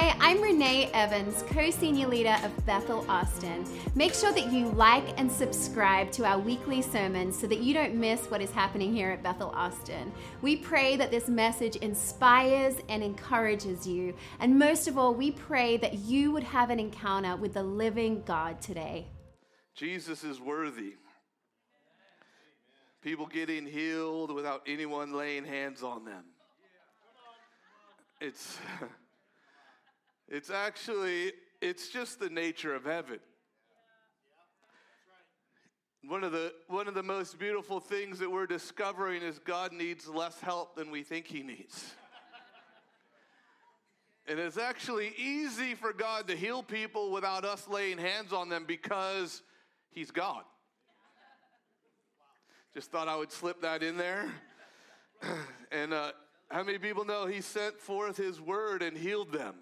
Hi, I'm Renee Evans, co senior leader of Bethel Austin. Make sure that you like and subscribe to our weekly sermons so that you don't miss what is happening here at Bethel Austin. We pray that this message inspires and encourages you. And most of all, we pray that you would have an encounter with the living God today. Jesus is worthy. People getting healed without anyone laying hands on them. It's. It's actually, it's just the nature of heaven. One of, the, one of the most beautiful things that we're discovering is God needs less help than we think He needs. and it's actually easy for God to heal people without us laying hands on them because He's God. Just thought I would slip that in there. and uh, how many people know He sent forth His word and healed them?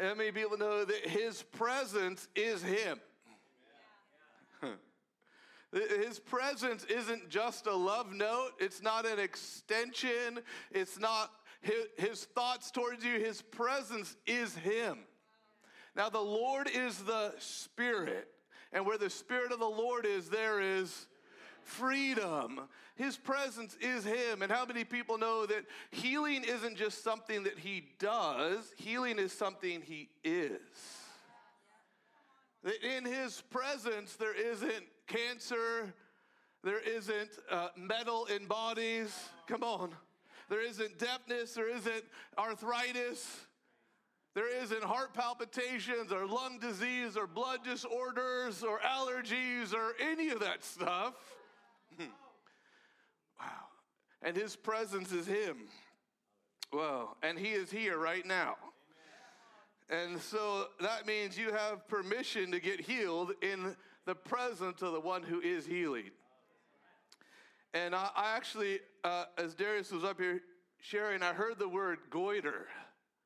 How many people know that His presence is Him? His presence isn't just a love note. It's not an extension. It's not his, his, thoughts towards you. His presence is Him. Now, the Lord is the Spirit. And where the Spirit of the Lord is, there is freedom. His presence is Him. And how many people know that healing isn't just something that He does, healing is something He is? That in His presence, there isn't cancer, there isn't uh, metal in bodies. Come on. There isn't deafness, there isn't arthritis. There isn't heart palpitations or lung disease or blood disorders or allergies or any of that stuff. Wow. And his presence is him. Well, and he is here right now. And so that means you have permission to get healed in the presence of the one who is healing. And I, I actually, uh, as Darius was up here sharing, I heard the word goiter.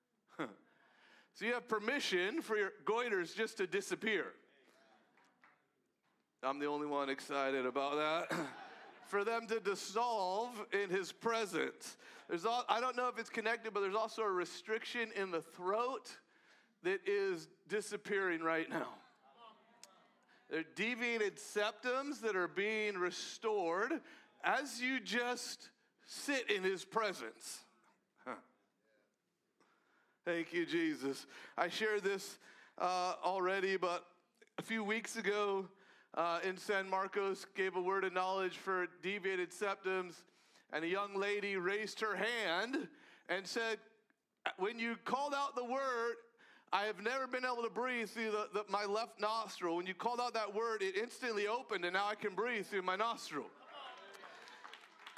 so you have permission for your goiters just to disappear. I'm the only one excited about that. for them to dissolve in his presence. There's all, I don't know if it's connected, but there's also a restriction in the throat that is disappearing right now. There are deviated septums that are being restored as you just sit in his presence. Huh. Thank you, Jesus. I shared this uh, already, but a few weeks ago, uh, in San Marcos gave a word of knowledge for deviated septums, and a young lady raised her hand and said, When you called out the word, I have never been able to breathe through the, the, my left nostril. When you called out that word, it instantly opened, and now I can breathe through my nostril.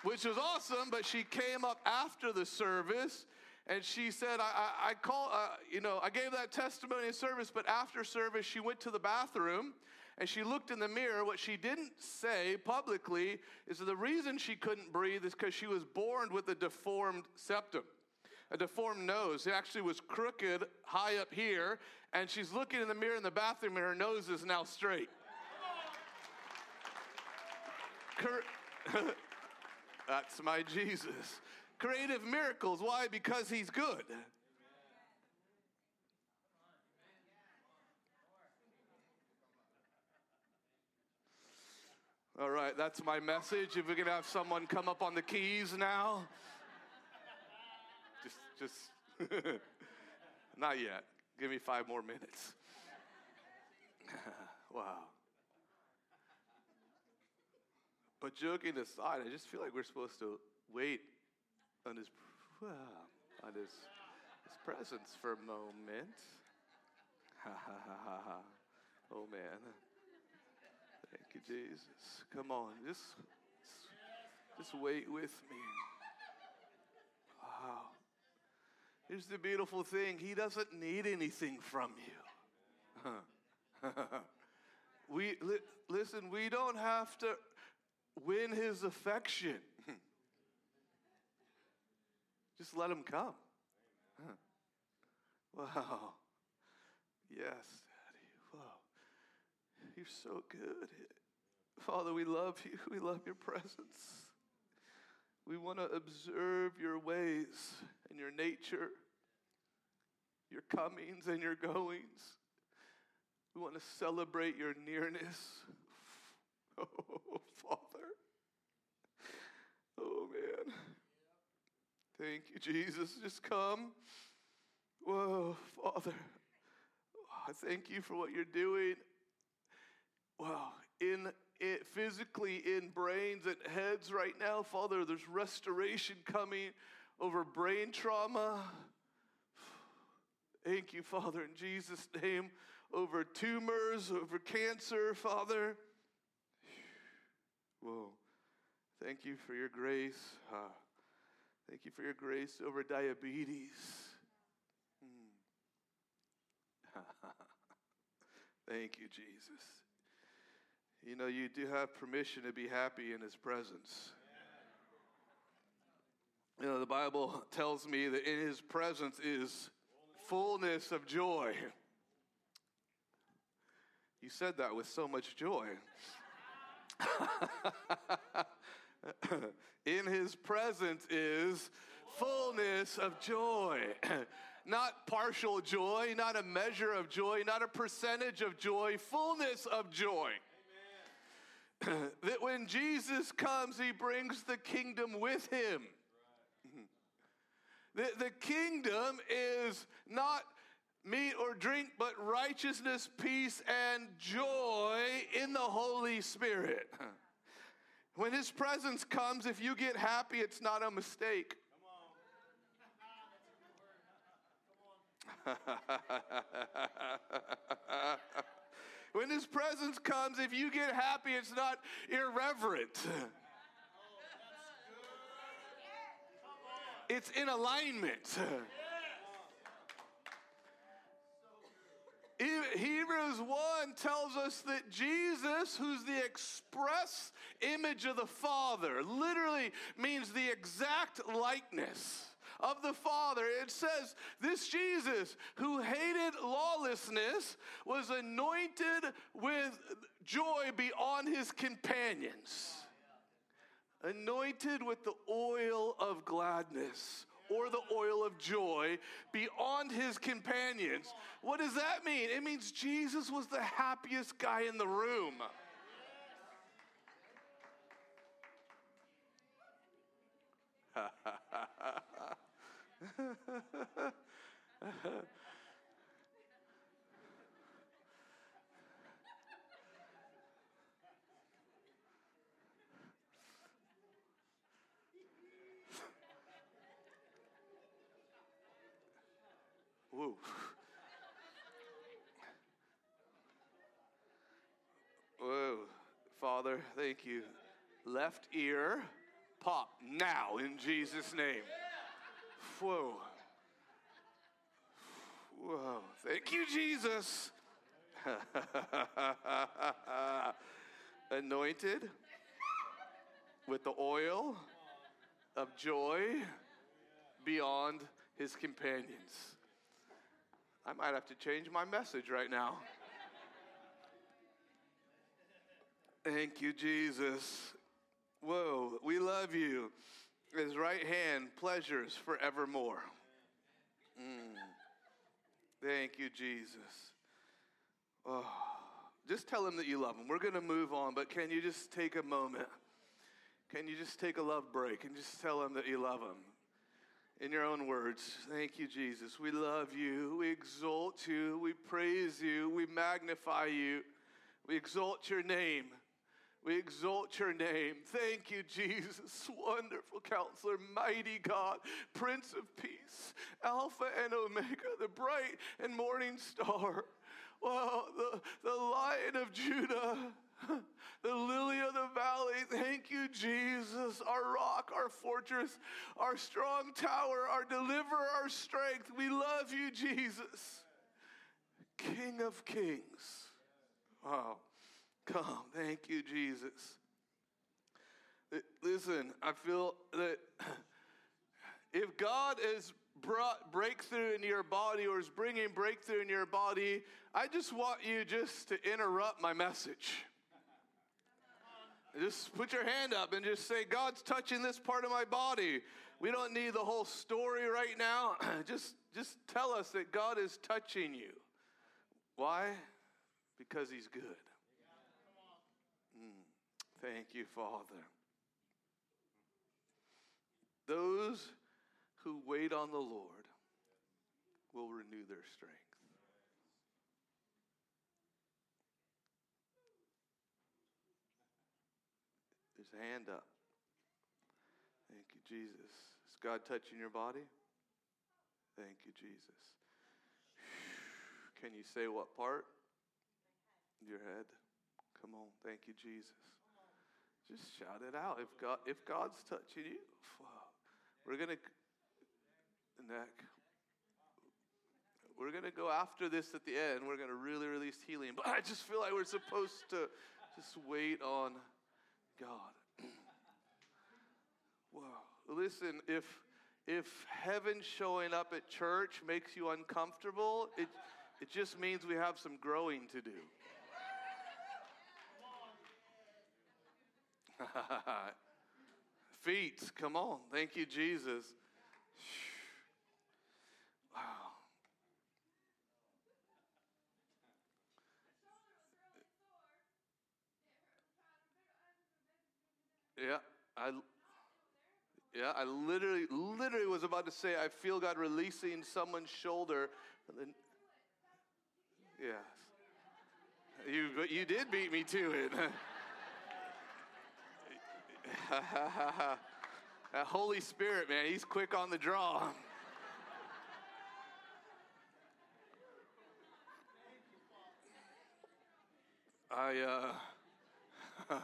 Which was awesome, but she came up after the service and she said, I, I, I call, uh, you know, I gave that testimony in service, but after service, she went to the bathroom and she looked in the mirror. What she didn't say publicly is that the reason she couldn't breathe is because she was born with a deformed septum, a deformed nose. It actually was crooked high up here, and she's looking in the mirror in the bathroom, and her nose is now straight. That's my Jesus. Creative miracles. Why? Because he's good. All right, that's my message. If we can have someone come up on the keys now. Just, just, not yet. Give me five more minutes. wow. But joking aside, I just feel like we're supposed to wait on his, on his, his presence for a moment. Ha ha ha ha ha. Oh man. Thank you, Jesus. Come on, just, just wait with me. Wow. Here's the beautiful thing He doesn't need anything from you. we, li- listen, we don't have to win His affection. just let Him come. Wow. Yes. You're so good. Father, we love you. We love your presence. We want to observe your ways and your nature. your comings and your goings. We want to celebrate your nearness. Oh, Father. Oh, man. Thank you, Jesus. Just come. Whoa, Father. I thank you for what you're doing. In it, physically in brains and heads right now, Father, there's restoration coming over brain trauma. Thank you, Father, in Jesus' name, over tumors, over cancer, Father. Whoa. Thank you for your grace. Thank you for your grace over diabetes. Hmm. thank you, Jesus. You know, you do have permission to be happy in His presence. You know, the Bible tells me that in His presence is fullness of joy. You said that with so much joy. in his presence is fullness of joy. not partial joy, not a measure of joy, not a percentage of joy, fullness of joy. that when Jesus comes, he brings the kingdom with him. The, the kingdom is not meat or drink, but righteousness, peace, and joy in the Holy Spirit. When His presence comes, if you get happy, it's not a mistake. when His presence comes, if you get happy, it's not irreverent. It's in alignment. Hebrews 1 tells us that Jesus, who's the express image of the Father, literally means the exact likeness of the Father. It says, This Jesus who hated lawlessness was anointed with joy beyond his companions, anointed with the oil of gladness or the oil of joy beyond his companions. What does that mean? It means Jesus was the happiest guy in the room. Whoa. Whoa. Father, thank you. Left ear, pop now in Jesus' name. Whoa. Whoa. Thank you, Jesus. Anointed with the oil of joy beyond his companions. I might have to change my message right now. Thank you, Jesus. Whoa, we love you. His right hand, pleasures forevermore. Mm. Thank you, Jesus. Oh, just tell him that you love him. We're going to move on, but can you just take a moment? Can you just take a love break and just tell him that you love him? in your own words. Thank you, Jesus. We love you. We exalt you. We praise you. We magnify you. We exalt your name. We exalt your name. Thank you, Jesus. Wonderful counselor, mighty God, Prince of Peace, Alpha and Omega, the bright and morning star. Well, the, the lion of Judah the lily of the valley. Thank you, Jesus, our rock, our fortress, our strong tower, our deliverer, our strength. We love you, Jesus, King of kings. Wow. Come. Thank you, Jesus. Listen, I feel that if God has brought breakthrough in your body or is bringing breakthrough in your body, I just want you just to interrupt my message. Just put your hand up and just say, God's touching this part of my body. We don't need the whole story right now. just, just tell us that God is touching you. Why? Because He's good. Thank you, Father. Those who wait on the Lord will renew their strength. There's a hand up. Thank you, Jesus. Is God touching your body? Thank you, Jesus. Can you say what part? Your head. Come on. Thank you, Jesus. Just shout it out. If God, if God's touching you, we're gonna neck. We're gonna go after this at the end. We're gonna really release healing. But I just feel like we're supposed to just wait on God. wow. Listen, if if heaven showing up at church makes you uncomfortable, it it just means we have some growing to do. Feet, come on. Thank you, Jesus. Wow. Yeah, I yeah, I literally literally was about to say I feel God releasing someone's shoulder then Yes. You but you did beat me to it. that Holy Spirit, man, he's quick on the draw. I, uh,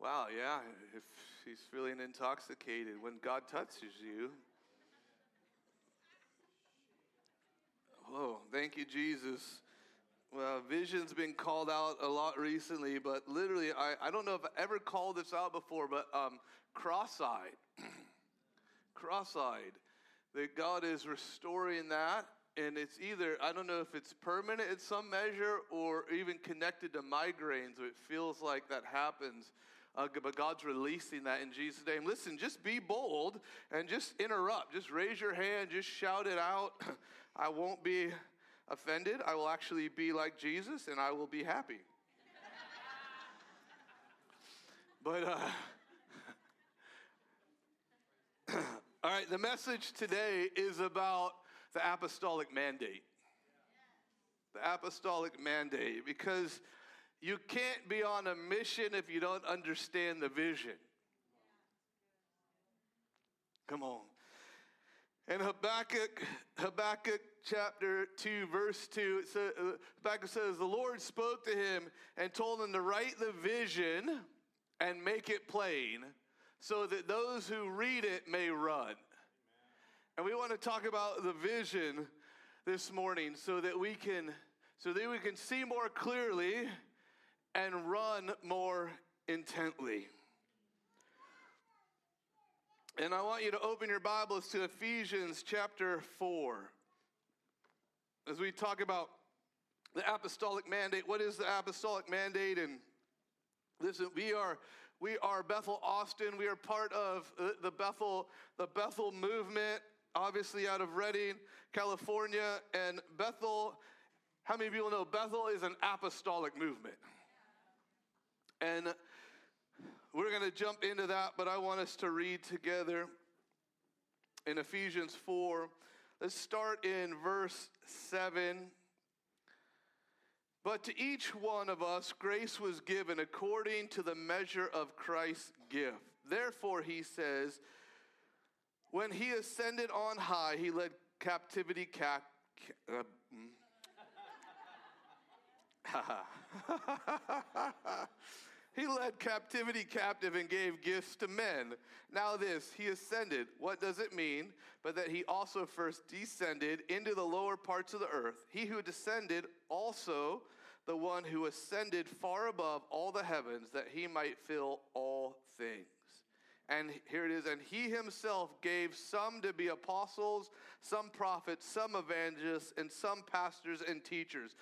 wow, yeah, if he's feeling intoxicated, when God touches you, whoa, thank you, Jesus. Well, vision's been called out a lot recently, but literally, I, I don't know if I ever called this out before, but um, cross eyed. cross eyed. That God is restoring that, and it's either, I don't know if it's permanent in some measure or even connected to migraines, it feels like that happens. Uh, but God's releasing that in Jesus' name. Listen, just be bold and just interrupt. Just raise your hand, just shout it out. I won't be offended. I will actually be like Jesus and I will be happy. but, uh, all right, the message today is about the apostolic mandate. The apostolic mandate, because you can't be on a mission if you don't understand the vision. Come on. And Habakkuk, Habakkuk chapter 2, verse 2, it says, uh, Habakkuk says, The Lord spoke to him and told him to write the vision and make it plain so that those who read it may run. And we want to talk about the vision this morning so that we can so that we can see more clearly and run more intently. And I want you to open your Bibles to Ephesians chapter 4. As we talk about the apostolic mandate, what is the apostolic mandate? And listen, we are we are Bethel Austin. We are part of uh, the Bethel the Bethel movement, obviously out of Redding, California, and Bethel. How many of people know Bethel is an apostolic movement? And we're going to jump into that, but I want us to read together in Ephesians 4. Let's start in verse 7. But to each one of us, grace was given according to the measure of Christ's gift. Therefore, he says, when he ascended on high, he led captivity cap. Uh, mm. He led captivity captive and gave gifts to men. Now, this, he ascended. What does it mean? But that he also first descended into the lower parts of the earth. He who descended also the one who ascended far above all the heavens that he might fill all things. And here it is, and he himself gave some to be apostles, some prophets, some evangelists, and some pastors and teachers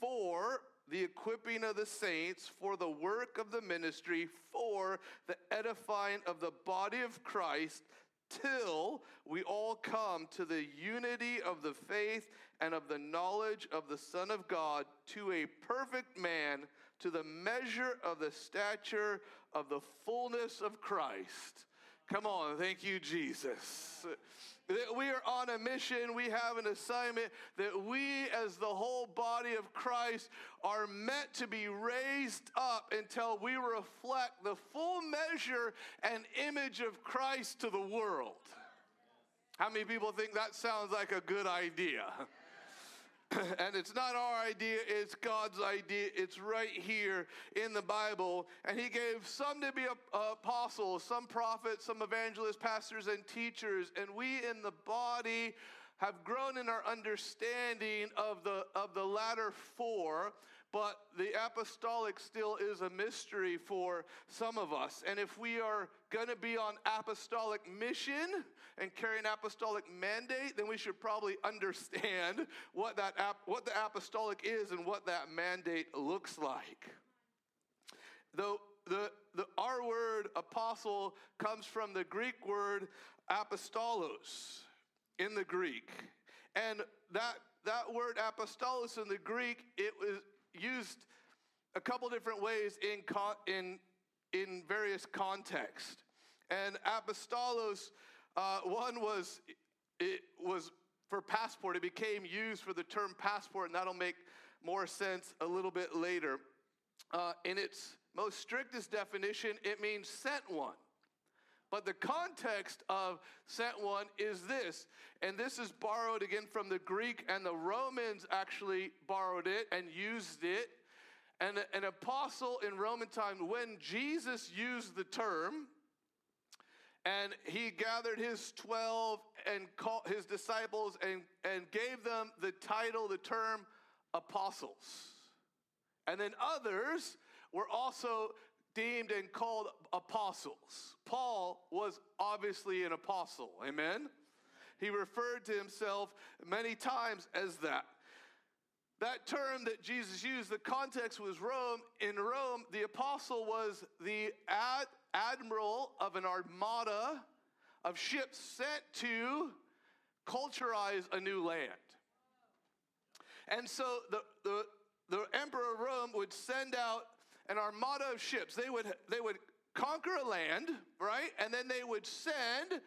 for the equipping of the saints for the work of the ministry, for the edifying of the body of Christ, till we all come to the unity of the faith and of the knowledge of the Son of God, to a perfect man, to the measure of the stature of the fullness of Christ. Come on, thank you, Jesus. That we are on a mission, we have an assignment, that we, as the whole body of Christ, are meant to be raised up until we reflect the full measure and image of Christ to the world. How many people think that sounds like a good idea? and it's not our idea, it's God's idea. It's right here in the Bible. And He gave some to be apostles, some prophets, some evangelists, pastors, and teachers. And we in the body have grown in our understanding of the, of the latter four but the apostolic still is a mystery for some of us. And if we are going to be on apostolic mission and carry an apostolic mandate, then we should probably understand what that what the apostolic is and what that mandate looks like. Though the, the our word apostle comes from the Greek word apostolos in the Greek. And that that word apostolos in the Greek, it was used a couple different ways in, in, in various contexts. And apostolos, uh, one was, it was for passport. It became used for the term passport, and that'll make more sense a little bit later. Uh, in its most strictest definition, it means sent one. But the context of sent one is this, and this is borrowed again from the Greek, and the Romans actually borrowed it and used it. And an apostle in Roman time, when Jesus used the term, and he gathered his 12 and called his disciples and, and gave them the title, the term apostles. And then others were also deemed and called apostles. Paul was obviously an apostle. Amen? He referred to himself many times as that. That term that Jesus used, the context was Rome. In Rome, the apostle was the ad- admiral of an armada of ships sent to culturize a new land. And so the, the, the emperor of Rome would send out an armada of ships. They would, they would conquer a land, right? And then they would send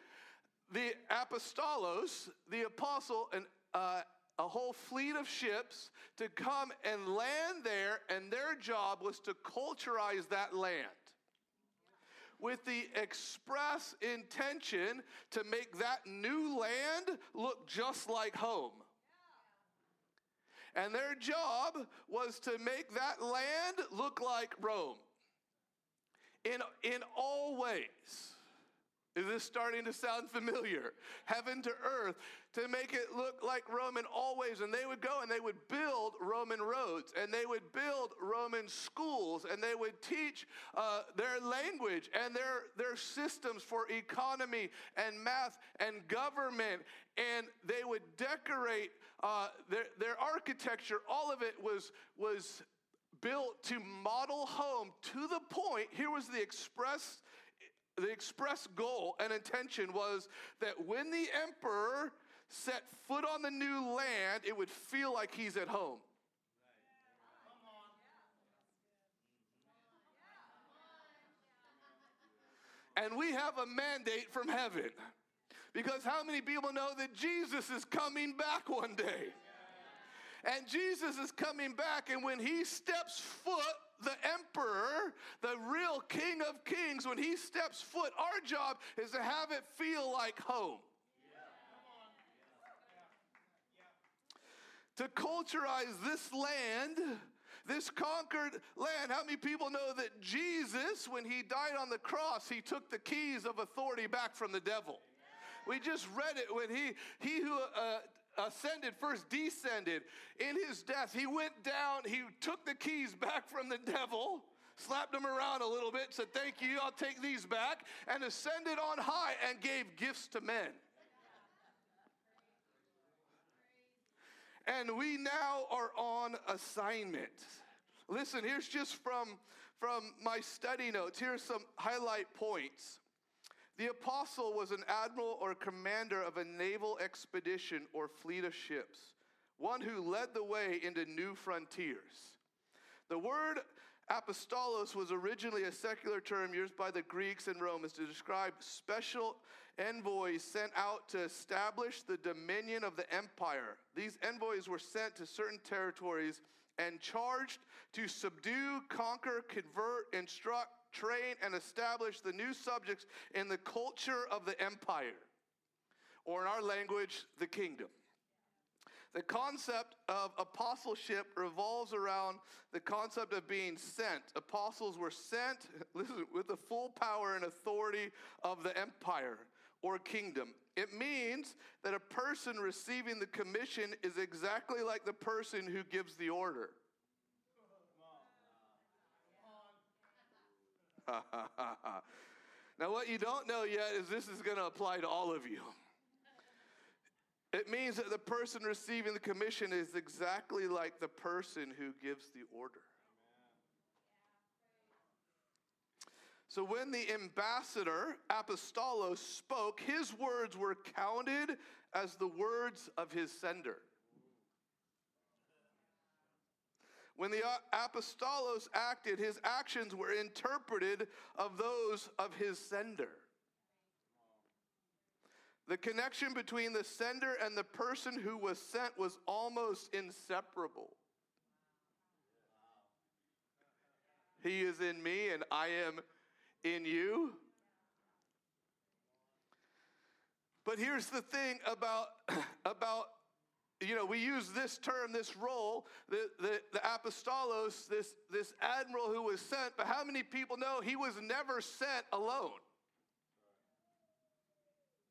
the apostolos, the apostle, and uh, a whole fleet of ships to come and land there, and their job was to culturize that land with the express intention to make that new land look just like home. And their job was to make that land look like Rome in, in all ways. Is this starting to sound familiar? Heaven to earth, to make it look like Roman always. And they would go and they would build Roman roads, and they would build Roman schools, and they would teach uh, their language and their, their systems for economy and math and government. And they would decorate uh, their, their architecture. All of it was, was built to model home to the point, here was the express the express goal and intention was that when the emperor set foot on the new land, it would feel like he's at home. And we have a mandate from heaven. Because how many people know that Jesus is coming back one day? And Jesus is coming back, and when he steps foot the emperor, the real king of kings, when he steps foot, our job is to have it feel like home. To culturize this land, this conquered land. How many people know that Jesus, when he died on the cross, he took the keys of authority back from the devil? We just read it when he, he who uh, ascended first descended in his death. He went down, he took the keys back from the devil, slapped them around a little bit, said, Thank you, I'll take these back, and ascended on high and gave gifts to men. And we now are on assignment. Listen, here's just from, from my study notes. Here's some highlight points. The apostle was an admiral or commander of a naval expedition or fleet of ships, one who led the way into new frontiers. The word apostolos was originally a secular term used by the Greeks and Romans to describe special envoys sent out to establish the dominion of the empire. These envoys were sent to certain territories and charged to subdue, conquer, convert, instruct, train, and establish the new subjects in the culture of the empire, or in our language, the kingdom. The concept of apostleship revolves around the concept of being sent. Apostles were sent listen, with the full power and authority of the empire or kingdom. It means that a person receiving the commission is exactly like the person who gives the order. now, what you don't know yet is this is going to apply to all of you. It means that the person receiving the commission is exactly like the person who gives the order. So when the ambassador, apostolos, spoke, his words were counted as the words of his sender. When the uh, apostolos acted, his actions were interpreted of those of his sender. The connection between the sender and the person who was sent was almost inseparable. He is in me and I am in you. But here's the thing about, about you know, we use this term, this role, the, the, the apostolos, this, this admiral who was sent, but how many people know he was never sent alone?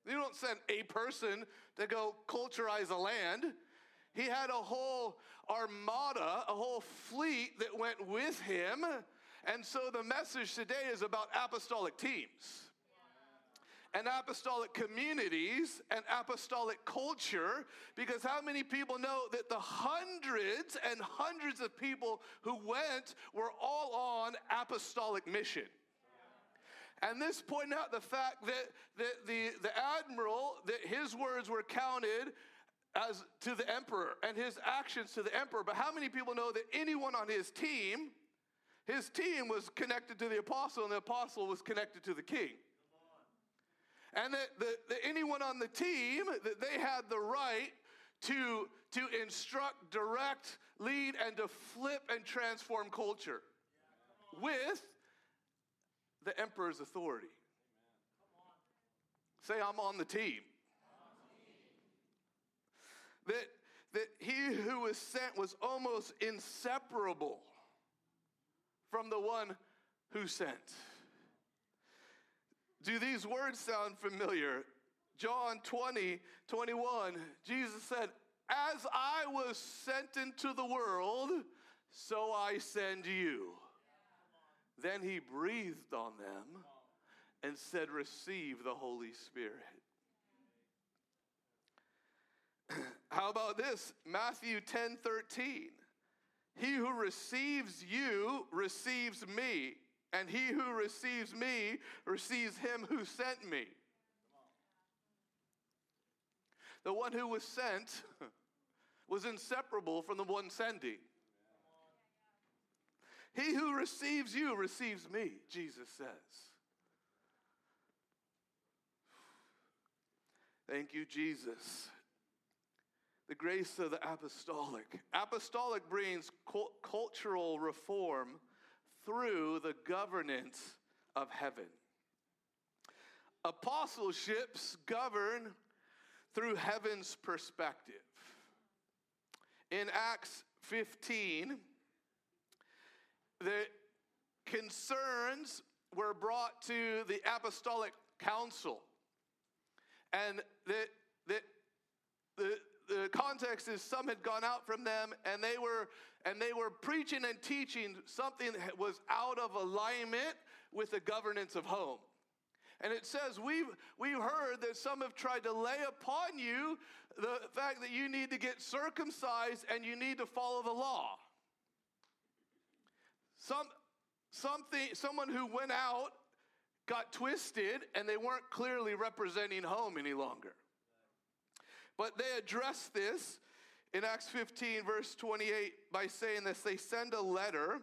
You don't send a person to go culturize a land. He had a whole armada, a whole fleet that went with him. And so the message today is about apostolic teams and apostolic communities and apostolic culture because how many people know that the hundreds and hundreds of people who went were all on apostolic mission? And this pointed out the fact that, that the, the admiral, that his words were counted as to the emperor and his actions to the emperor. But how many people know that anyone on his team, his team was connected to the apostle and the apostle was connected to the king? And that, that, that anyone on the team, that they had the right to, to instruct, direct, lead, and to flip and transform culture with the emperor's authority. Say, I'm on the team. That, that he who was sent was almost inseparable from the one who sent. Do these words sound familiar? John 20, 21, Jesus said, As I was sent into the world, so I send you. Then he breathed on them and said, Receive the Holy Spirit. How about this? Matthew 10 13. He who receives you receives me, and he who receives me receives him who sent me. The one who was sent was inseparable from the one sending. He who receives you receives me, Jesus says. Thank you, Jesus. The grace of the apostolic. Apostolic brings cultural reform through the governance of heaven. Apostleships govern through heaven's perspective. In Acts 15, the concerns were brought to the apostolic council. And the, the, the, the context is some had gone out from them and they were and they were preaching and teaching something that was out of alignment with the governance of home and it says we've we've heard that some have tried to lay upon you the fact that you need to get circumcised and you need to follow the law Some, something, someone who went out got twisted and they weren't clearly representing home any longer. But they addressed this in Acts 15, verse 28, by saying this they send a letter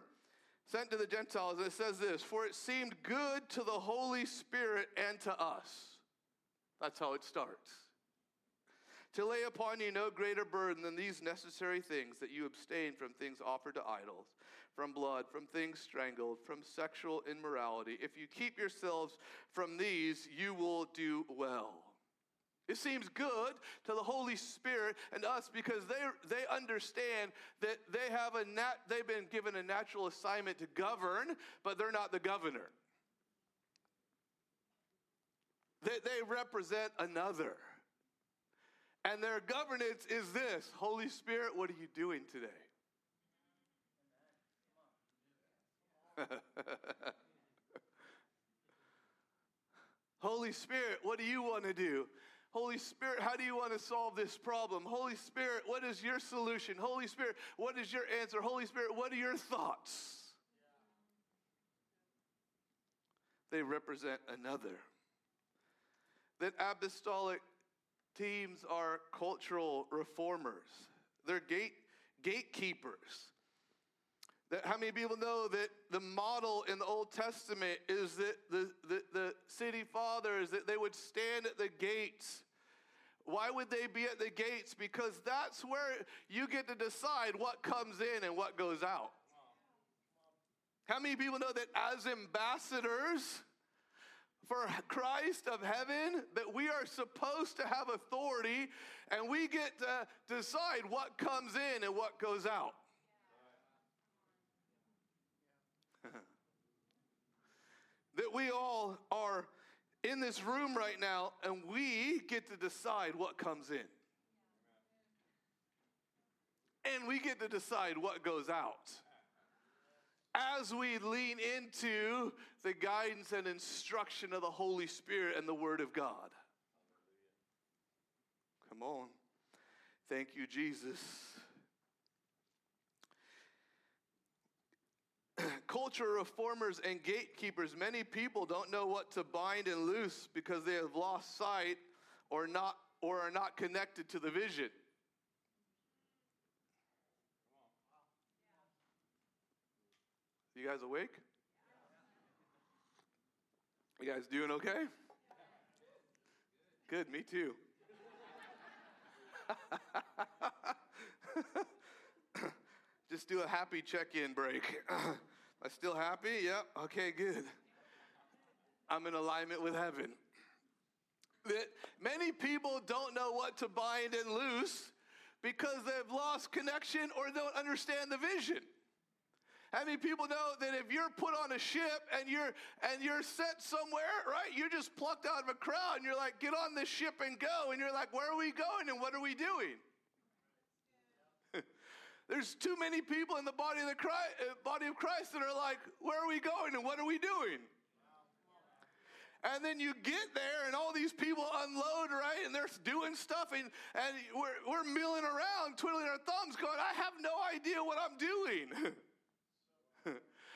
sent to the Gentiles, and it says this For it seemed good to the Holy Spirit and to us. That's how it starts. To lay upon you no greater burden than these necessary things that you abstain from things offered to idols, from blood, from things strangled, from sexual immorality. If you keep yourselves from these, you will do well. It seems good to the Holy Spirit and us because they, they understand that they have a nat, they've been given a natural assignment to govern, but they're not the governor. They, they represent another. And their governance is this Holy Spirit, what are you doing today? Holy Spirit, what do you want to do? Holy Spirit, how do you want to solve this problem? Holy Spirit, what is your solution? Holy Spirit, what is your answer? Holy Spirit, what are your thoughts? They represent another. That apostolic teams are cultural reformers, they're gate, gatekeepers. That how many people know that the model in the Old Testament is that the, the, the city fathers that they would stand at the gates why would they be at the gates? Because that's where you get to decide what comes in and what goes out. How many people know that as ambassadors for Christ of heaven, that we are supposed to have authority and we get to decide what comes in and what goes out? that we all are in this room right now, and we get to decide what comes in. And we get to decide what goes out. As we lean into the guidance and instruction of the Holy Spirit and the Word of God. Come on. Thank you, Jesus. culture reformers and gatekeepers, many people don't know what to bind and loose because they have lost sight or not or are not connected to the vision. You guys awake? You guys doing okay? Good, me too. Just do a happy check in break. I still happy? Yep. Okay, good. I'm in alignment with heaven. That many people don't know what to bind and loose because they've lost connection or don't understand the vision. How many people know that if you're put on a ship and you're and you're sent somewhere, right? You're just plucked out of a crowd and you're like, get on this ship and go. And you're like, where are we going and what are we doing? There's too many people in the body of the Christ, uh, body of Christ that are like, where are we going and what are we doing? And then you get there and all these people unload, right? And they're doing stuff and, and we're, we're milling around, twiddling our thumbs, going, I have no idea what I'm doing.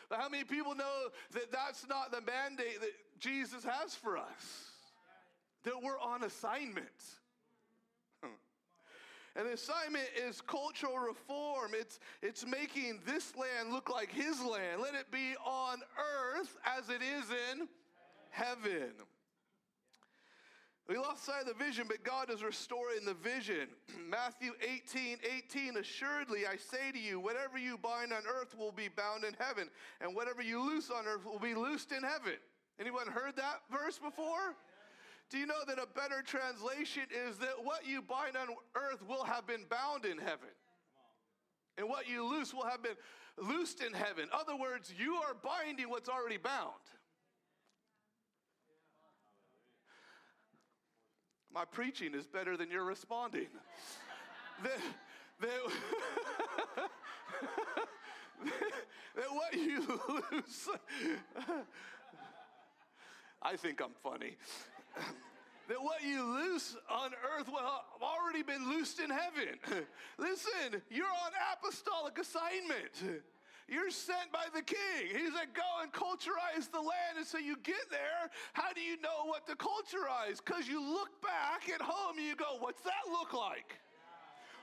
but how many people know that that's not the mandate that Jesus has for us? That we're on assignment. And the assignment is cultural reform. It's, it's making this land look like his land. Let it be on earth as it is in heaven. We lost sight of the vision, but God is restoring the vision. Matthew 18, 18, assuredly I say to you, whatever you bind on earth will be bound in heaven, and whatever you loose on earth will be loosed in heaven. Anyone heard that verse before? Do you know that a better translation is that what you bind on earth will have been bound in heaven? And what you loose will have been loosed in heaven. In other words, you are binding what's already bound. My preaching is better than your responding. that, that, that what you lose, I think I'm funny that what you loose on earth will have already been loosed in heaven. Listen, you're on apostolic assignment. You're sent by the king. He's like, go and culturize the land. And so you get there. How do you know what to culturize? Because you look back at home and you go, what's that look like?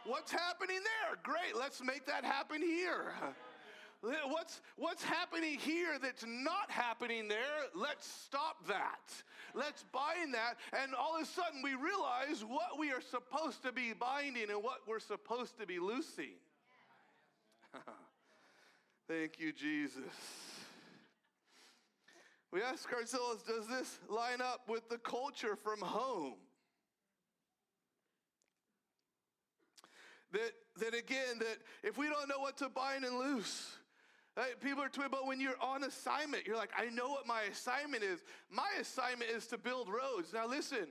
What's happening there? Great, let's make that happen here. What's, what's happening here that's not happening there? Let's stop that. Let's bind that. And all of a sudden, we realize what we are supposed to be binding and what we're supposed to be loosing. Thank you, Jesus. We ask ourselves does this line up with the culture from home? That, that again, that if we don't know what to bind and loose, right, people are tweeting, but when you're on assignment, you're like, I know what my assignment is. My assignment is to build roads. Now, listen,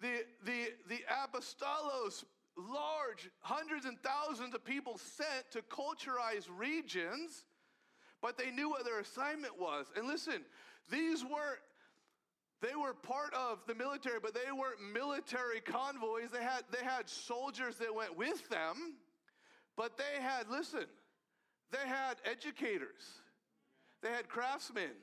the, the, the apostolos, large hundreds and thousands of people sent to culturize regions but they knew what their assignment was. And listen, these weren't they were part of the military, but they weren't military convoys. They had they had soldiers that went with them, but they had listen, they had educators. They had craftsmen.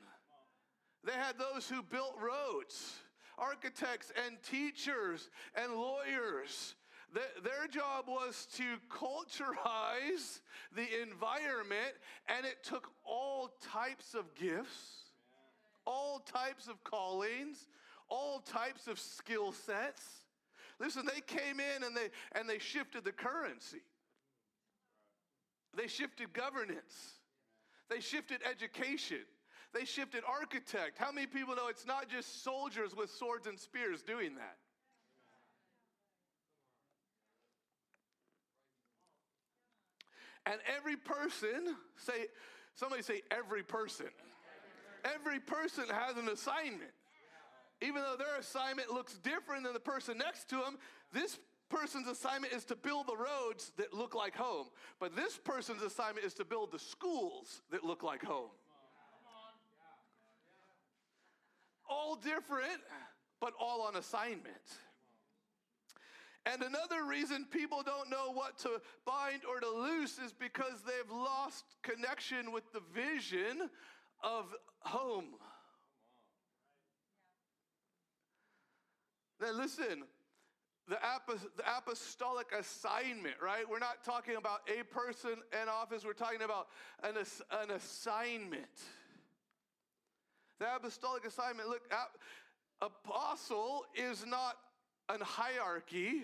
They had those who built roads, architects and teachers and lawyers their job was to culturize the environment, and it took all types of gifts, all types of callings, all types of skill sets. Listen, they came in and they and they shifted the currency. They shifted governance. They shifted education. They shifted architect. How many people know it's not just soldiers with swords and spears doing that? And every person, say, somebody say, every person. Every person has an assignment. Even though their assignment looks different than the person next to them, this person's assignment is to build the roads that look like home. But this person's assignment is to build the schools that look like home. All different, but all on assignment. And another reason people don't know what to bind or to loose is because they've lost connection with the vision of home. Now, listen, the, the apostolic assignment, right? We're not talking about a person in office, we're talking about an, an assignment. The apostolic assignment, look, apostle is not an hierarchy.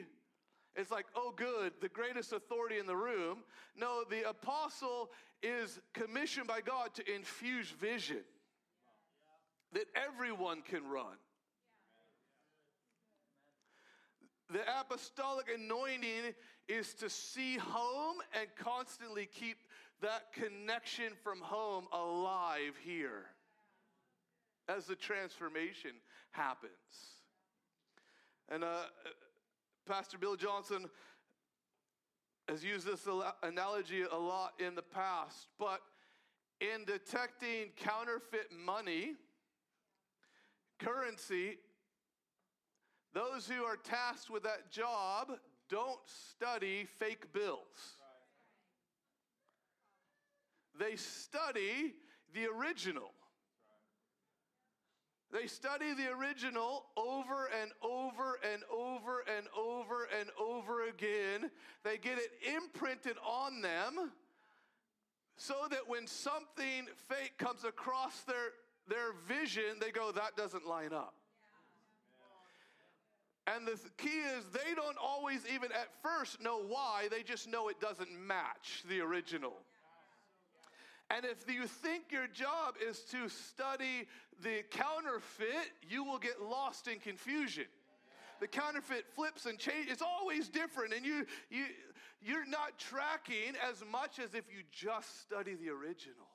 It's like, oh, good, the greatest authority in the room. No, the apostle is commissioned by God to infuse vision that everyone can run. The apostolic anointing is to see home and constantly keep that connection from home alive here as the transformation happens. And uh, Pastor Bill Johnson has used this analogy a lot in the past, but in detecting counterfeit money, currency, those who are tasked with that job don't study fake bills. They study the original. They study the original over and over and over and over and over again. They get it imprinted on them so that when something fake comes across their, their vision, they go, that doesn't line up. And the key is they don't always even at first know why, they just know it doesn't match the original. And if you think your job is to study the counterfeit, you will get lost in confusion. The counterfeit flips and changes. It's always different, and you, you, you're not tracking as much as if you just study the original.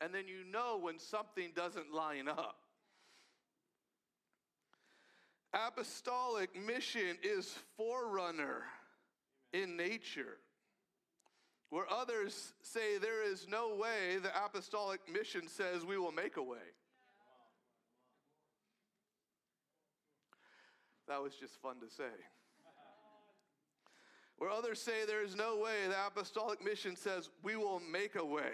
And then you know when something doesn't line up. Apostolic mission is forerunner in nature. Where others say there is no way, the apostolic mission says we will make a way. That was just fun to say. Where others say there is no way, the apostolic mission says we will make a way.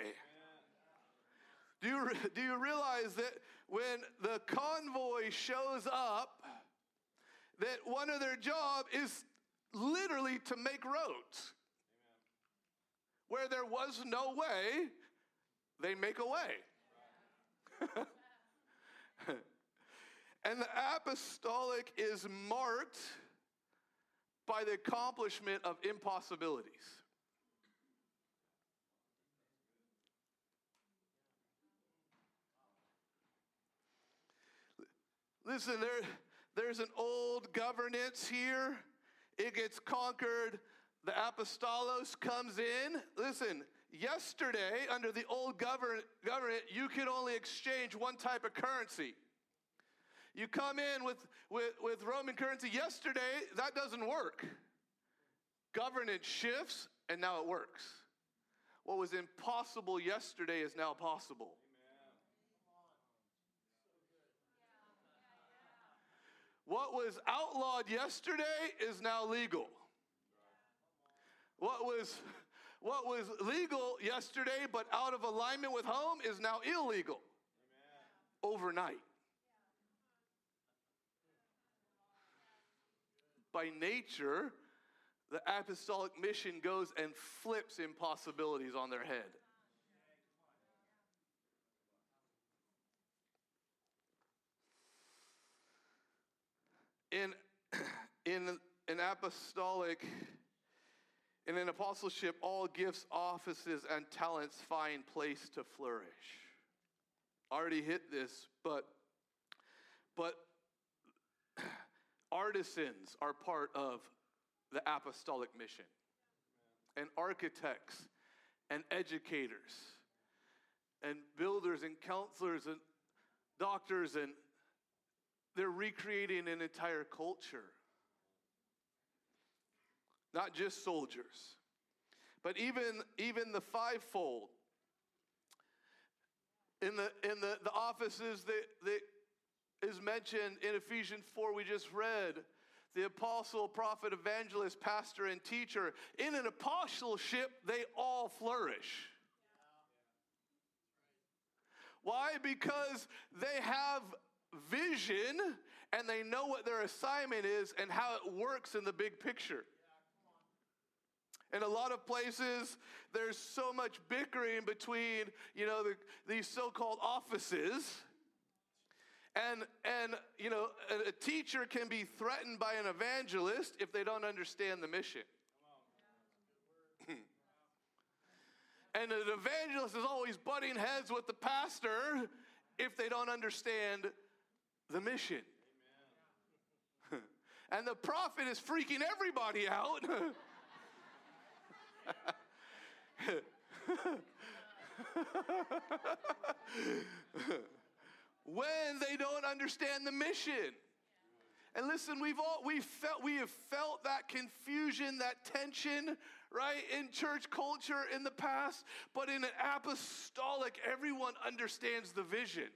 Do you, do you realize that when the convoy shows up, that one of their job is literally to make roads? Where there was no way, they make a way. and the apostolic is marked by the accomplishment of impossibilities. Listen, there, there's an old governance here. It gets conquered. The apostolos comes in. Listen, yesterday, under the old govern, government, you could only exchange one type of currency. You come in with, with, with Roman currency yesterday, that doesn't work. Governance shifts, and now it works. What was impossible yesterday is now possible. What was outlawed yesterday is now legal. What was, what was legal yesterday but out of alignment with home is now illegal Amen. overnight. By nature, the apostolic mission goes and flips impossibilities on their head. In, in an apostolic, in an apostleship, all gifts, offices, and talents find place to flourish. Already hit this, but but artisans are part of the apostolic mission, and architects, and educators, and builders, and counselors, and doctors, and they're recreating an entire culture. Not just soldiers, but even, even the fivefold. In the, in the, the offices that, that is mentioned in Ephesians 4, we just read, the apostle, prophet, evangelist, pastor, and teacher. In an apostleship, they all flourish. Why? Because they have vision and they know what their assignment is and how it works in the big picture. In a lot of places, there's so much bickering between, you know, the, these so-called offices. And, and, you know, a, teacher can be threatened by an evangelist if they don't understand the mission. and an evangelist is always butting heads with the pastor if they don't understand the mission. and the prophet is freaking everybody out. when they don't understand the mission. And listen, we've all we felt we have felt that confusion, that tension, right, in church culture in the past, but in an apostolic, everyone understands the vision.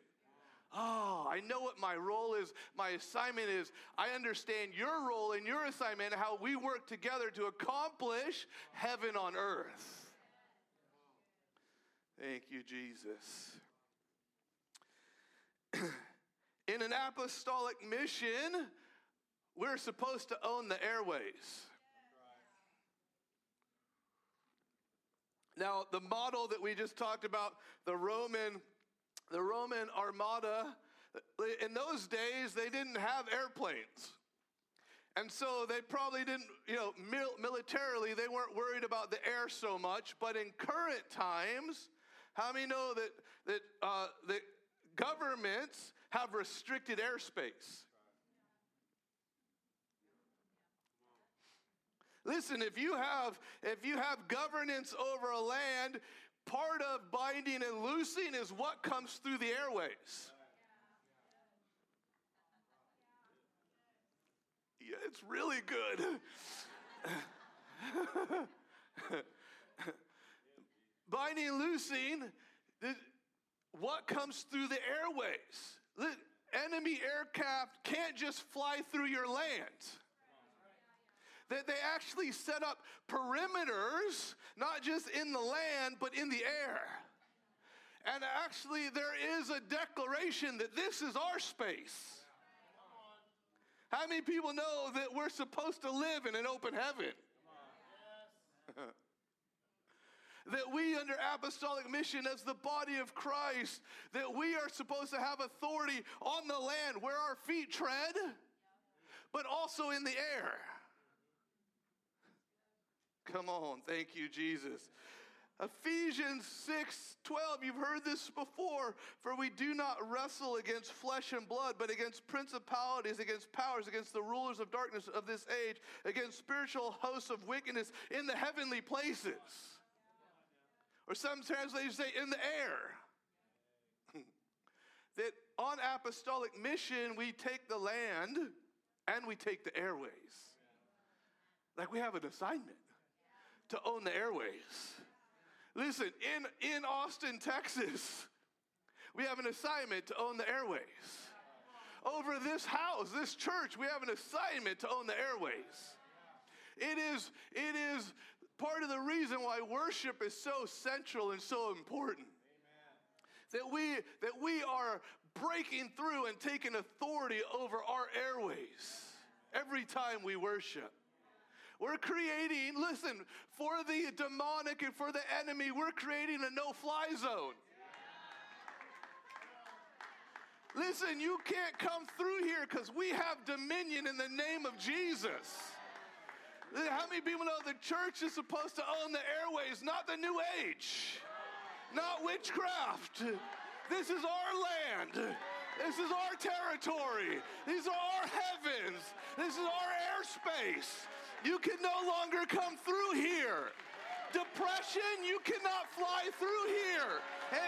Oh, I know what my role is, my assignment is. I understand your role and your assignment, how we work together to accomplish heaven on earth. Thank you, Jesus. In an apostolic mission, we're supposed to own the airways. Now, the model that we just talked about, the Roman the Roman armada, in those days, they didn't have airplanes. And so they probably didn't, you know, mil- militarily, they weren't worried about the air so much. But in current times, how many know that, that, uh, that governments have restricted airspace? Listen, if you have if you have governance over a land, part of binding and loosing is what comes through the airways. Yeah, it's really good. binding and loosing, what comes through the airways? Enemy aircraft can't just fly through your land. That they actually set up perimeters, not just in the land, but in the air. And actually, there is a declaration that this is our space. How many people know that we're supposed to live in an open heaven? that we under apostolic mission as the body of Christ, that we are supposed to have authority on the land where our feet tread, but also in the air. Come on, thank you, Jesus. Ephesians 6 12, you've heard this before. For we do not wrestle against flesh and blood, but against principalities, against powers, against the rulers of darkness of this age, against spiritual hosts of wickedness in the heavenly places. Or some translations say in the air. that on apostolic mission, we take the land and we take the airways. Like we have an assignment to own the airways. Listen, in, in Austin, Texas, we have an assignment to own the airways. Over this house, this church, we have an assignment to own the airways. It is, it is part of the reason why worship is so central and so important. Amen. That we, that we are breaking through and taking authority over our airways every time we worship. We're creating, listen, for the demonic and for the enemy, we're creating a no fly zone. Listen, you can't come through here because we have dominion in the name of Jesus. How many people know the church is supposed to own the airways, not the new age, not witchcraft? This is our land. This is our territory. These are our heavens. This is our airspace. You can no longer come through here. Depression, you cannot fly through here.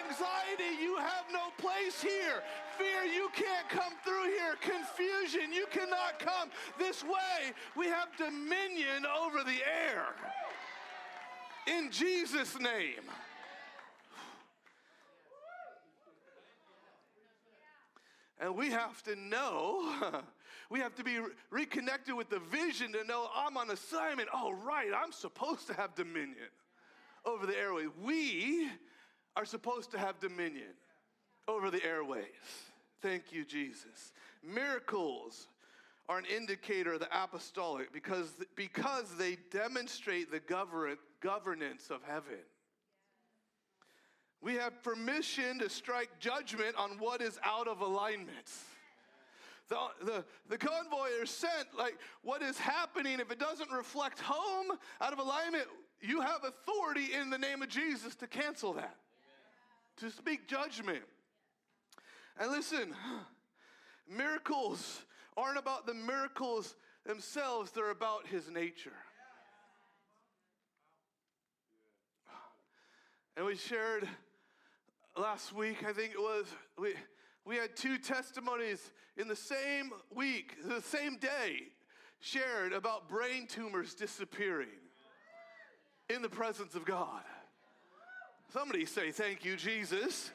Anxiety, you have no place here. Fear, you can't come through here. Confusion, you cannot come this way. We have dominion over the air. In Jesus' name. And we have to know We have to be re- reconnected with the vision to know I'm on assignment. Oh, right, I'm supposed to have dominion over the airways. We are supposed to have dominion over the airways. Thank you, Jesus. Miracles are an indicator of the apostolic because, because they demonstrate the govern, governance of heaven. We have permission to strike judgment on what is out of alignment the, the, the convoy is sent, like what is happening, if it doesn't reflect home out of alignment, you have authority in the name of Jesus to cancel that, to speak judgment. And listen, miracles aren't about the miracles themselves, they're about his nature. And we shared last week, I think it was, we, we had two testimonies in the same week, the same day, shared about brain tumors disappearing in the presence of God. Somebody say, Thank you, Jesus.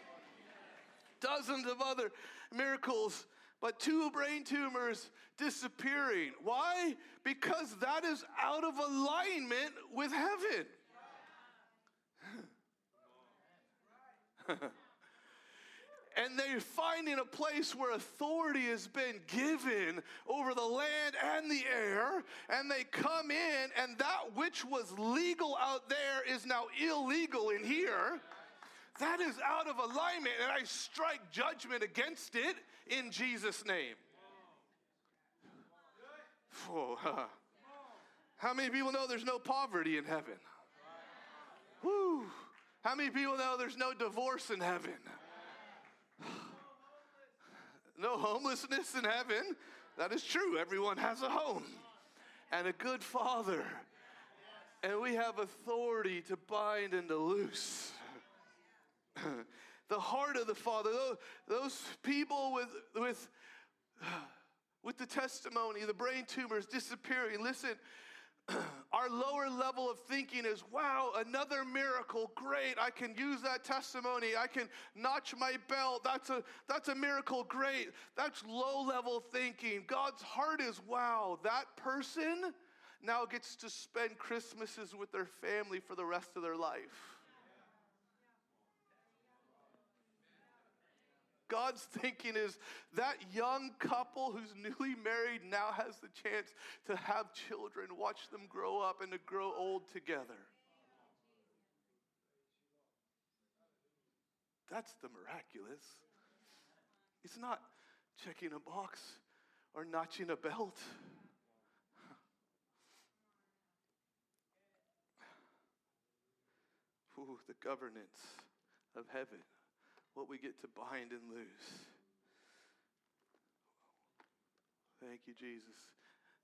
Dozens of other miracles, but two brain tumors disappearing. Why? Because that is out of alignment with heaven. and they're finding a place where authority has been given over the land and the air, and they come in, and that which was legal out there is now illegal in here. That is out of alignment, and I strike judgment against it in Jesus' name. Oh, How many people know there's no poverty in heaven? Woo. How many people know there's no divorce in heaven? no homelessness in heaven. That is true. Everyone has a home and a good father. And we have authority to bind and to loose. the heart of the Father, those, people with, with, with the testimony, the brain tumors disappearing. Listen, our lower level of thinking is wow, another miracle, great. I can use that testimony. I can notch my belt. That's a, that's a miracle, great. That's low level thinking. God's heart is wow, that person now gets to spend Christmases with their family for the rest of their life. God's thinking is that young couple who's newly married now has the chance to have children, watch them grow up and to grow old together. That's the miraculous. It's not checking a box or notching a belt. Ooh, the governance of heaven what we get to bind and loose. Thank you, Jesus.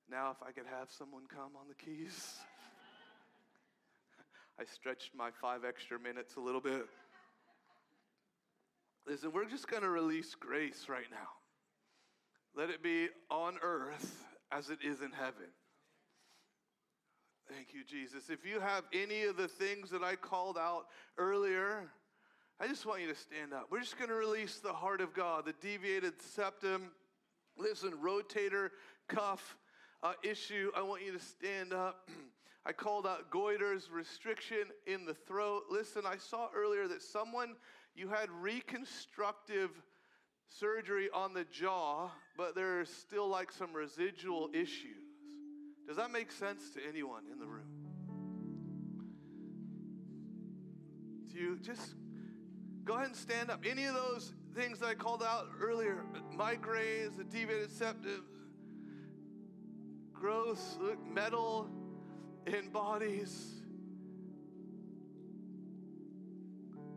Now, if I could have someone come on the keys. I stretched my five extra minutes a little bit. Listen, we're just going to release grace right now. Let it be on earth as it is in heaven. Thank you, Jesus. If you have any of the things that I called out earlier, I just want you to stand up. We're just going to release the heart of God, the deviated septum. Listen, rotator cuff uh, issue. I want you to stand up. I called out goiters, restriction in the throat. Listen, I saw earlier that someone, you had reconstructive surgery on the jaw, but there's still like some residual issues. Does that make sense to anyone in the room? Do you just Go ahead and stand up. Any of those things that I called out earlier migraines, the deviated septum, growth, metal in bodies.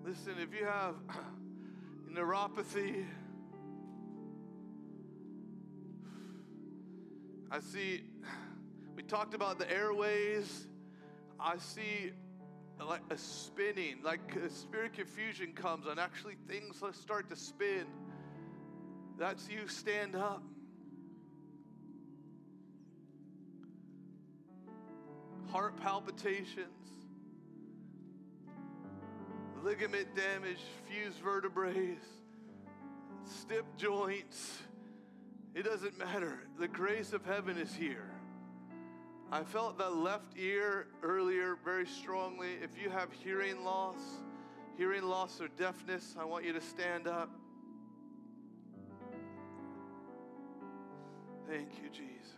Listen, if you have neuropathy, I see, we talked about the airways. I see like a spinning, like a spirit confusion comes and actually things start to spin. That's you stand up. Heart palpitations, ligament damage, fused vertebrae, stiff joints. It doesn't matter. The grace of heaven is here. I felt the left ear earlier very strongly. If you have hearing loss, hearing loss or deafness, I want you to stand up. Thank you, Jesus.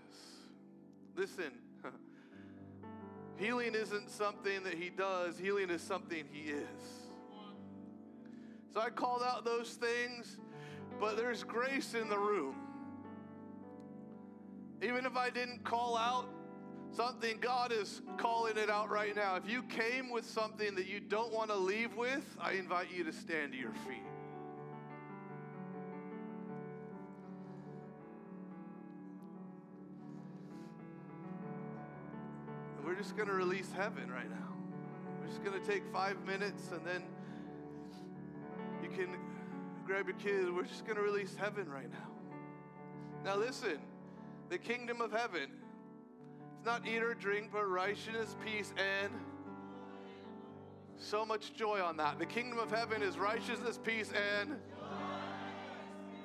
Listen, healing isn't something that He does, healing is something He is. So I called out those things, but there's grace in the room. Even if I didn't call out Something God is calling it out right now. If you came with something that you don't want to leave with, I invite you to stand to your feet. We're just going to release heaven right now. We're just going to take five minutes and then you can grab your kids. We're just going to release heaven right now. Now, listen the kingdom of heaven not eat or drink, but righteousness, peace, and so much joy on that. The kingdom of heaven is righteousness, peace, and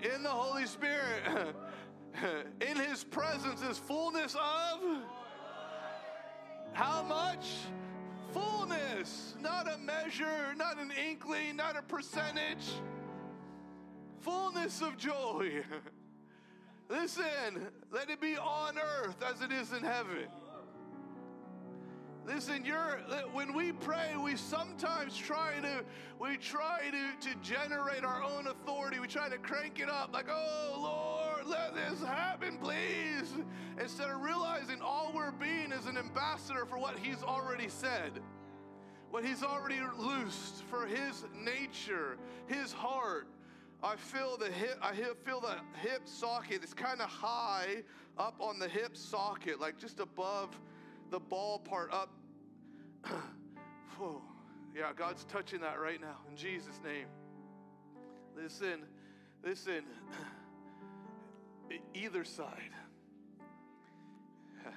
in the Holy Spirit. in his presence is fullness of how much? Fullness, not a measure, not an inkling, not a percentage. Fullness of joy. Listen, let it be on earth as it is in heaven. Listen, you're when we pray, we sometimes try to we try to, to generate our own authority. We try to crank it up, like, oh Lord, let this happen, please. Instead of realizing all we're being is an ambassador for what He's already said, what He's already loosed for His nature, His heart. I feel the hip, I feel the hip socket. It's kind of high up on the hip socket, like just above the ball part up. Whoa. Yeah, God's touching that right now in Jesus' name. Listen, listen. Either side.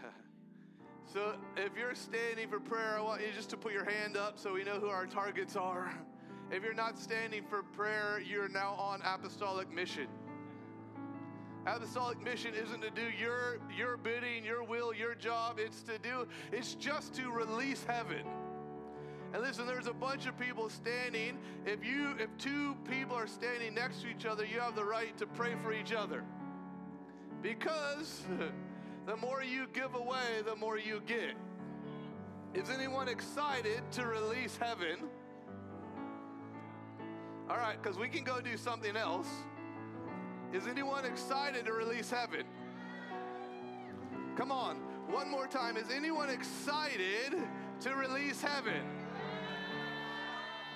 so if you're standing for prayer, I want you just to put your hand up so we know who our targets are. If you're not standing for prayer, you're now on apostolic mission. Apostolic mission isn't to do your your bidding, your will, your job. It's to do it's just to release heaven. And listen, there's a bunch of people standing. If you if two people are standing next to each other, you have the right to pray for each other. Because the more you give away, the more you get. Is anyone excited to release heaven? All right, because we can go do something else. Is anyone excited to release heaven? Come on, one more time. Is anyone excited to release heaven?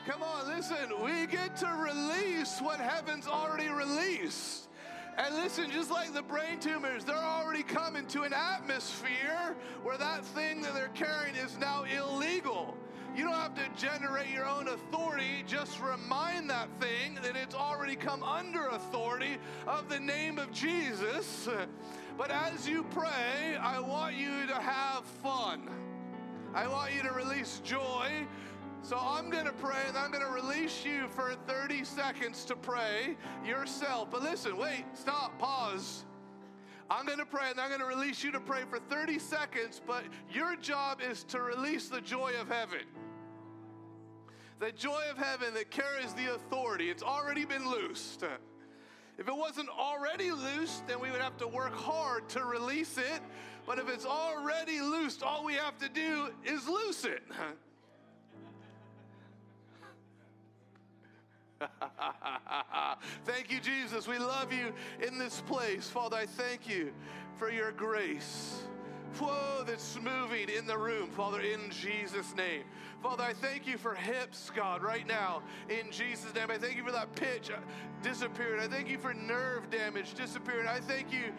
Come on, listen, we get to release what heaven's already released. And listen, just like the brain tumors, they're already coming to an atmosphere where that thing that they're carrying is now illegal. You don't have to generate your own authority. Just remind that thing that it's already come under authority of the name of Jesus. But as you pray, I want you to have fun. I want you to release joy. So I'm going to pray and I'm going to release you for 30 seconds to pray yourself. But listen, wait, stop, pause. I'm going to pray and I'm going to release you to pray for 30 seconds, but your job is to release the joy of heaven. The joy of heaven that carries the authority. It's already been loosed. If it wasn't already loosed, then we would have to work hard to release it. But if it's already loosed, all we have to do is loose it. thank you, Jesus. We love you in this place. Father, I thank you for your grace. Whoa, that's moving in the room, Father, in Jesus' name. Father, I thank you for hips, God, right now, in Jesus' name. I thank you for that pitch disappearing. I thank you for nerve damage disappearing. I thank you,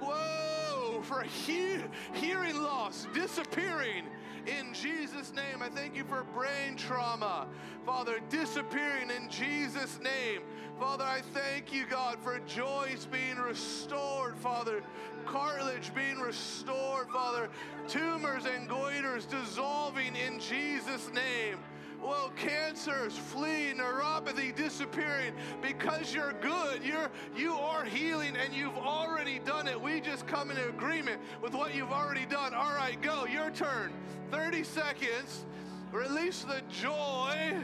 whoa, for he- hearing loss disappearing in Jesus' name. I thank you for brain trauma, Father, disappearing in Jesus' name. Father, I thank you, God, for joys being restored, Father, cartilage being restored, Father, tumors and goiters dissolving in Jesus' name. Well, cancers fleeing, neuropathy disappearing because you're good. You're you are healing and you've already done it. We just come in agreement with what you've already done. All right, go. Your turn. 30 seconds. Release the joy.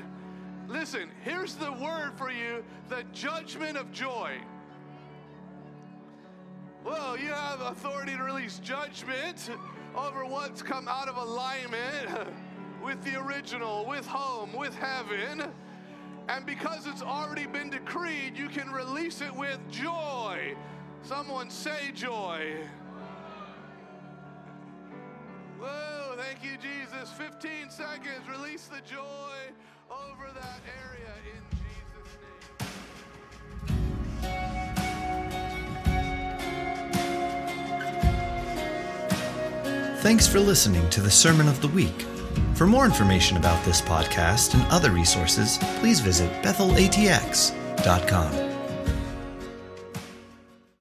Listen, here's the word for you the judgment of joy. Well, you have authority to release judgment over what's come out of alignment with the original, with home, with heaven. And because it's already been decreed, you can release it with joy. Someone say joy. Whoa, thank you, Jesus. 15 seconds. Release the joy over that area in Jesus' name. Thanks for listening to the Sermon of the Week. For more information about this podcast and other resources, please visit bethelatx.com.